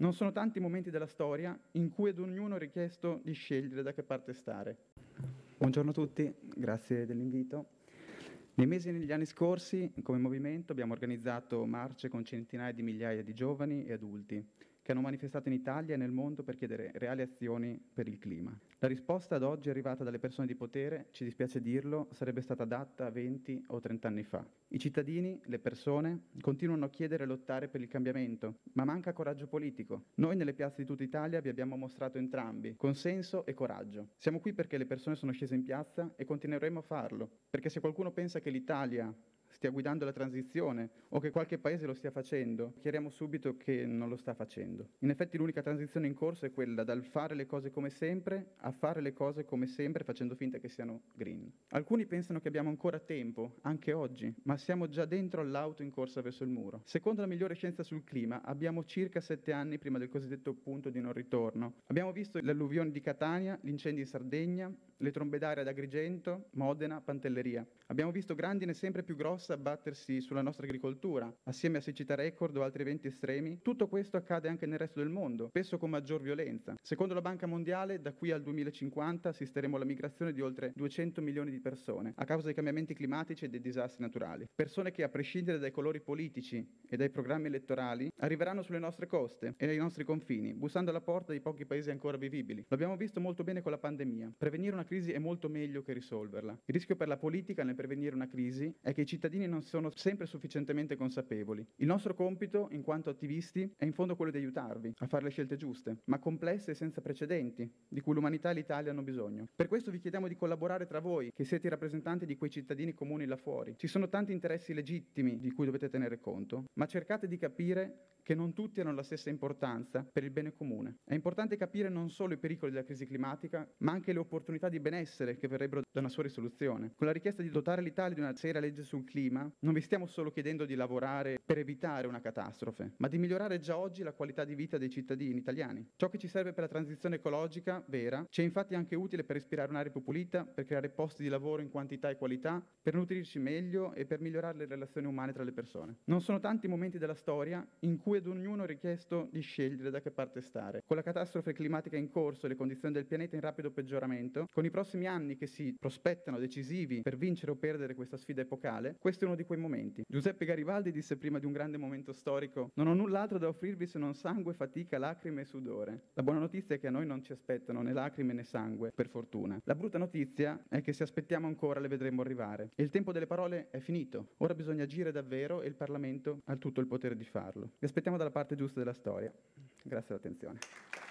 Non sono tanti i momenti della storia in cui ad ognuno è richiesto di scegliere da che parte stare. Buongiorno a tutti, grazie dell'invito. Nei mesi e negli anni scorsi, come movimento, abbiamo organizzato marce con centinaia di migliaia di giovani e adulti che hanno manifestato in Italia e nel mondo per chiedere reali azioni per il clima. La risposta ad oggi arrivata dalle persone di potere, ci dispiace dirlo, sarebbe stata data 20 o 30 anni fa. I cittadini, le persone, continuano a chiedere e lottare per il cambiamento, ma manca coraggio politico. Noi nelle piazze di tutta Italia vi abbiamo mostrato entrambi, consenso e coraggio. Siamo qui perché le persone sono scese in piazza e continueremo a farlo, perché se qualcuno pensa che l'Italia stia guidando la transizione o che qualche paese lo stia facendo, chiariamo subito che non lo sta facendo. In effetti l'unica transizione in corso è quella dal fare le cose come sempre a fare le cose come sempre facendo finta che siano green. Alcuni pensano che abbiamo ancora tempo, anche oggi, ma siamo già dentro all'auto in corsa verso il muro. Secondo la migliore scienza sul clima abbiamo circa sette anni prima del cosiddetto punto di non ritorno. Abbiamo visto le alluvioni di Catania, gli incendi in Sardegna, le trombe d'aria ad Agrigento, Modena, Pantelleria. Abbiamo visto grandine sempre più grosse abbattersi sulla nostra agricoltura, assieme a siccità record o altri eventi estremi. Tutto questo accade anche nel resto del mondo, spesso con maggior violenza. Secondo la Banca Mondiale, da qui al 2050 assisteremo alla migrazione di oltre 200 milioni di persone a causa dei cambiamenti climatici e dei disastri naturali. Persone che, a prescindere dai colori politici e dai programmi elettorali, arriveranno sulle nostre coste e nei nostri confini, bussando alla porta di pochi paesi ancora vivibili. Lo abbiamo visto molto bene con la pandemia. Prevenire una crisi è molto meglio che risolverla. Il rischio per la politica nel prevenire una crisi è che i cittadini non sono sempre sufficientemente consapevoli. Il nostro compito, in quanto attivisti, è in fondo quello di aiutarvi a fare le scelte giuste, ma complesse e senza precedenti, di cui l'umanità e l'Italia hanno bisogno. Per questo vi chiediamo di collaborare tra voi, che siete i rappresentanti di quei cittadini comuni là fuori. Ci sono tanti interessi legittimi di cui dovete tenere conto, ma cercate di capire che non tutti hanno la stessa importanza per il bene comune. È importante capire non solo i pericoli della crisi climatica, ma anche le opportunità di benessere che verrebbero da una sua risoluzione. Con la richiesta di dotare l'Italia di una seria legge sul clima, non vi stiamo solo chiedendo di lavorare per evitare una catastrofe, ma di migliorare già oggi la qualità di vita dei cittadini italiani. Ciò che ci serve per la transizione ecologica vera ci è infatti anche utile per respirare un'aria più pulita, per creare posti di lavoro in quantità e qualità, per nutrirci meglio e per migliorare le relazioni umane tra le persone. Non sono tanti i momenti della storia in cui ad ognuno è richiesto di scegliere da che parte stare. Con la catastrofe climatica in corso e le condizioni del pianeta in rapido peggioramento, con i prossimi anni che si prospettano decisivi per vincere o perdere questa sfida epocale, questo è uno di quei momenti. Giuseppe Garibaldi disse prima di un grande momento storico: Non ho null'altro da offrirvi se non sangue, fatica, lacrime e sudore. La buona notizia è che a noi non ci aspettano né lacrime né sangue, per fortuna. La brutta notizia è che se aspettiamo ancora le vedremo arrivare. E il tempo delle parole è finito. Ora bisogna agire davvero e il Parlamento ha tutto il potere di farlo. Vi aspettiamo dalla parte giusta della storia. Grazie dell'attenzione.